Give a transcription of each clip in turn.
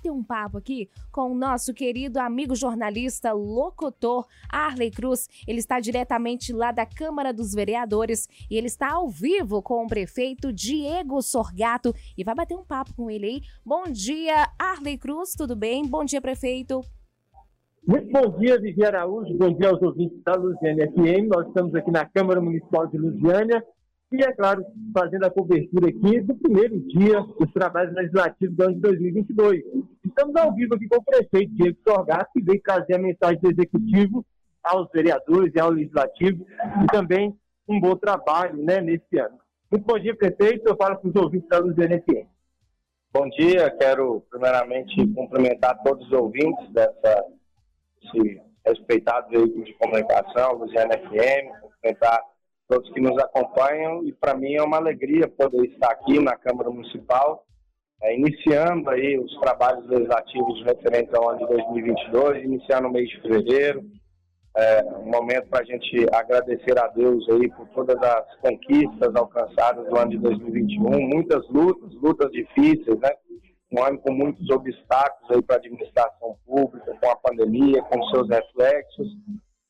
bater um papo aqui com o nosso querido amigo jornalista, locutor Arley Cruz. Ele está diretamente lá da Câmara dos Vereadores e ele está ao vivo com o prefeito Diego Sorgato e vai bater um papo com ele aí. Bom dia, Arley Cruz, tudo bem? Bom dia, prefeito. Muito bom dia, Vivi Araújo. Bom dia aos ouvintes da Lusiânia FM. Nós estamos aqui na Câmara Municipal de Lusiânia e, é claro, fazendo a cobertura aqui do primeiro dia dos trabalhos legislativos do ano de 2022. Estamos ao vivo aqui com o prefeito Diego Sorgato, que veio trazer a mensagem do Executivo aos vereadores e ao Legislativo e também um bom trabalho né, nesse ano. Muito bom dia, prefeito. Eu falo para os ouvintes da Lusiânia FM. Bom dia, quero primeiramente cumprimentar todos os ouvintes dessa esse respeitado veículo de comunicação, Luciana FM, cumprimentar todos que nos acompanham e para mim é uma alegria poder estar aqui na Câmara Municipal, é, iniciando aí os trabalhos legislativos referentes ao ano de 2022, iniciando o mês de fevereiro, é, um momento para a gente agradecer a Deus aí por todas as conquistas alcançadas no ano de 2021, muitas lutas, lutas difíceis, né? um ano com muitos obstáculos aí para a administração pública, com a pandemia, com seus reflexos,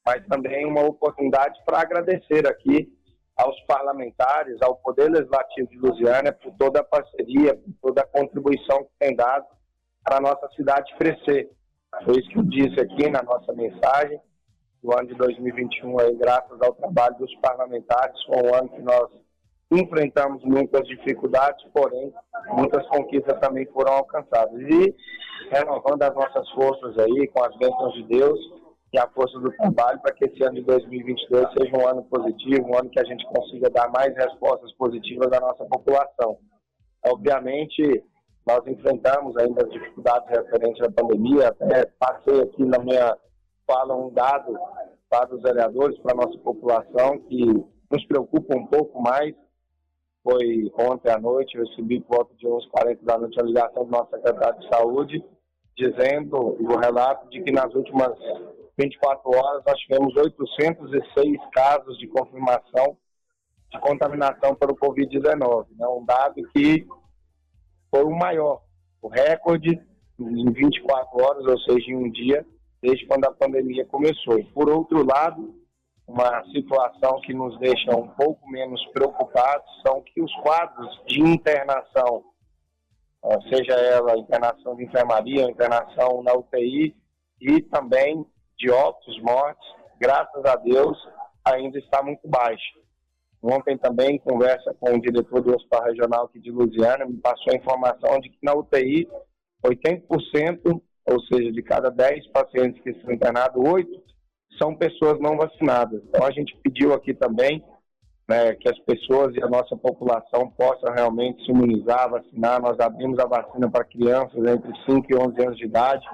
mas também uma oportunidade para agradecer aqui aos parlamentares, ao Poder Legislativo de Lusiânia por toda a parceria, por toda a contribuição que tem dado para a nossa cidade crescer. Foi isso que eu disse aqui na nossa mensagem. O ano de 2021, aí, graças ao trabalho dos parlamentares, foi um ano que nós enfrentamos muitas dificuldades, porém muitas conquistas também foram alcançadas. E renovando as nossas forças aí, com as bênçãos de Deus e a força do trabalho, para que esse ano de 2022 seja um ano positivo, um ano que a gente consiga dar mais respostas positivas à nossa população. Obviamente, nós enfrentamos ainda as dificuldades referentes à pandemia, até passei aqui na minha fala um dado para os vereadores, para a nossa população, que nos preocupa um pouco mais, foi ontem à noite, eu recebi por volta de 11h40 da noite a ligação do nosso secretário de saúde, dizendo o relato de que nas últimas 24 horas nós tivemos 806 casos de confirmação de contaminação pelo Covid-19. Né? Um dado que foi o maior, o recorde em 24 horas, ou seja, em um dia, desde quando a pandemia começou. E, por outro lado, uma situação que nos deixa um pouco menos preocupados são que os quadros de internação, seja ela internação de enfermaria, internação na UTI e também de óbitos, mortes, graças a Deus, ainda está muito baixo. Ontem também, conversa com o diretor do Hospital Regional aqui de Lusiana, me passou a informação de que na UTI, 80%, ou seja, de cada 10 pacientes que estão internados, 8 são pessoas não vacinadas. Então a gente pediu aqui também né, que as pessoas e a nossa população possam realmente se imunizar, vacinar. Nós abrimos a vacina para crianças entre 5 e 11 anos de idade.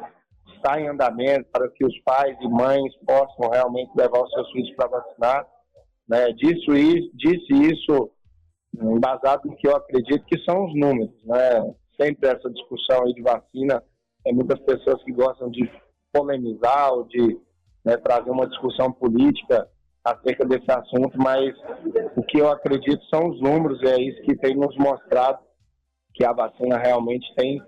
Está em andamento para que os pais e mães possam realmente levar os seus filhos para vacinar. Né? Disse, isso, disse isso embasado no que eu acredito que são os números. Né? Sempre essa discussão aí de vacina, tem muitas pessoas que gostam de polemizar ou de né, trazer uma discussão política acerca desse assunto, mas o que eu acredito são os números, é isso que tem nos mostrado que a vacina realmente tem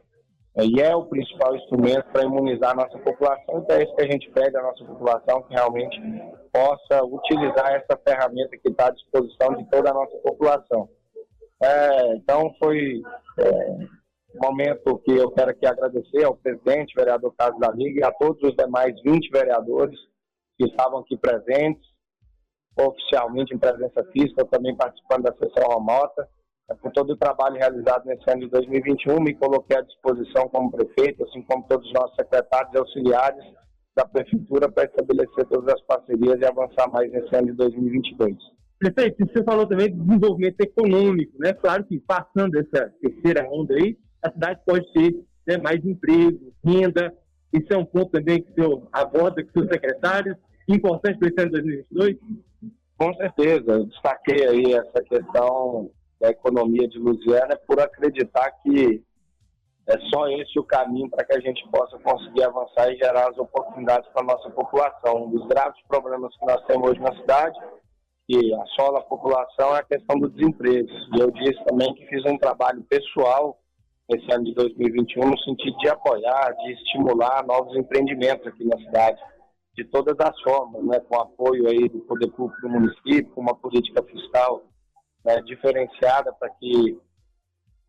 e é o principal instrumento para imunizar a nossa população, então é isso que a gente pede à nossa população, que realmente possa utilizar essa ferramenta que está à disposição de toda a nossa população. É, então foi é, um momento que eu quero aqui agradecer ao presidente, vereador Carlos da Liga, e a todos os demais 20 vereadores que estavam aqui presentes, oficialmente em presença física, também participando da sessão remota. É, por todo o trabalho realizado nesse ano de 2021, me coloquei à disposição como prefeito, assim como todos os nossos secretários e auxiliares da prefeitura para estabelecer todas as parcerias e avançar mais nesse ano de 2022. Prefeito, você falou também de desenvolvimento econômico, né? Claro que passando essa terceira onda aí, a cidade pode ter né, mais emprego, renda. Isso é um ponto também que o senhor aborda com seus secretários importante para esse ano de 2022? Com certeza, destaquei aí essa questão da economia de Lusiana por acreditar que é só esse o caminho para que a gente possa conseguir avançar e gerar as oportunidades para a nossa população. Um dos graves problemas que nós temos hoje na cidade, que assola a população, é a questão do desemprego. E eu disse também que fiz um trabalho pessoal nesse ano de 2021 no sentido de apoiar, de estimular novos empreendimentos aqui na cidade, de todas as formas, né, com apoio aí do poder público do município, com uma política fiscal né, diferenciada para que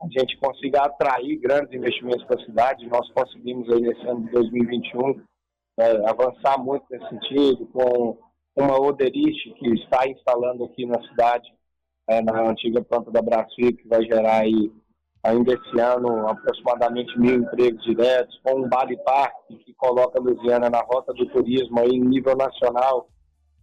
a gente consiga atrair grandes investimentos para a cidade. Nós conseguimos aí nesse ano de 2021 né, avançar muito nesse sentido, com uma Oderich que está instalando aqui na cidade, é, na antiga planta da Brasil, que vai gerar aí ainda esse ano aproximadamente mil empregos diretos, com um Bali Park que coloca a Lusiana na rota do turismo aí em nível nacional,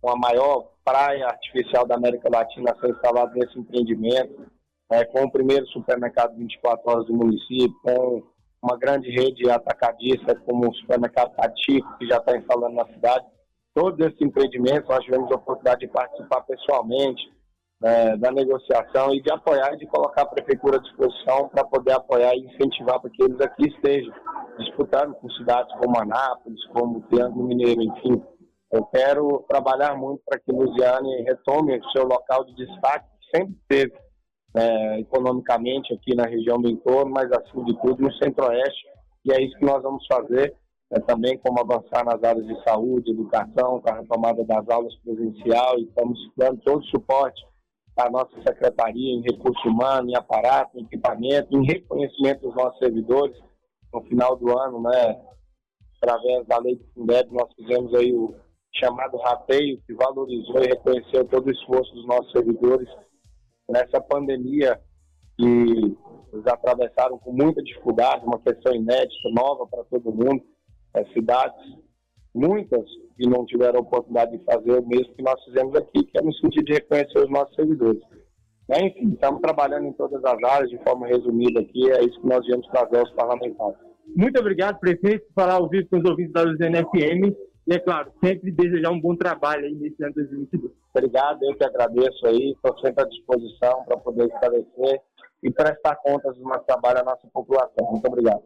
com a maior praia artificial da América Latina a ser instalada nesse empreendimento, é, com o primeiro supermercado 24 horas do município, com uma grande rede atacadista como o supermercado Tatico, que já está instalando na cidade. Todos esses empreendimentos nós tivemos a oportunidade de participar pessoalmente, é, da negociação e de apoiar e de colocar a prefeitura à disposição para poder apoiar e incentivar para que eles aqui estejam disputando com cidades como Anápolis, como Triângulo Mineiro, enfim. Eu quero trabalhar muito para que Lusiane retome o seu local de destaque, que sempre teve é, economicamente aqui na região do entorno, mas acima de tudo no centro-oeste, e é isso que nós vamos fazer, é, também como avançar nas áreas de saúde, educação, com a retomada das aulas presencial, e estamos dando todo o suporte a nossa secretaria em recurso humano, em aparato, em equipamento, em reconhecimento dos nossos servidores. No final do ano, né, através da lei do Fundeb, nós fizemos aí o chamado rateio, que valorizou e reconheceu todo o esforço dos nossos servidores nessa pandemia que eles atravessaram com muita dificuldade, uma questão inédita, nova para todo mundo. As cidades muitas que não tiveram oportunidade de fazer o mesmo que nós fizemos aqui, que é no sentido de reconhecer os nossos servidores. Enfim, estamos trabalhando em todas as áreas, de forma resumida aqui, é isso que nós viemos trazer aos parlamentares. Muito obrigado, prefeito, por falar ao vivo com os ouvintes da Luziana FM e, é claro, sempre desejar um bom trabalho aí nesse ano 2022. Obrigado, eu que agradeço aí, estou sempre à disposição para poder esclarecer e prestar contas do nosso trabalho à nossa população. Muito obrigado.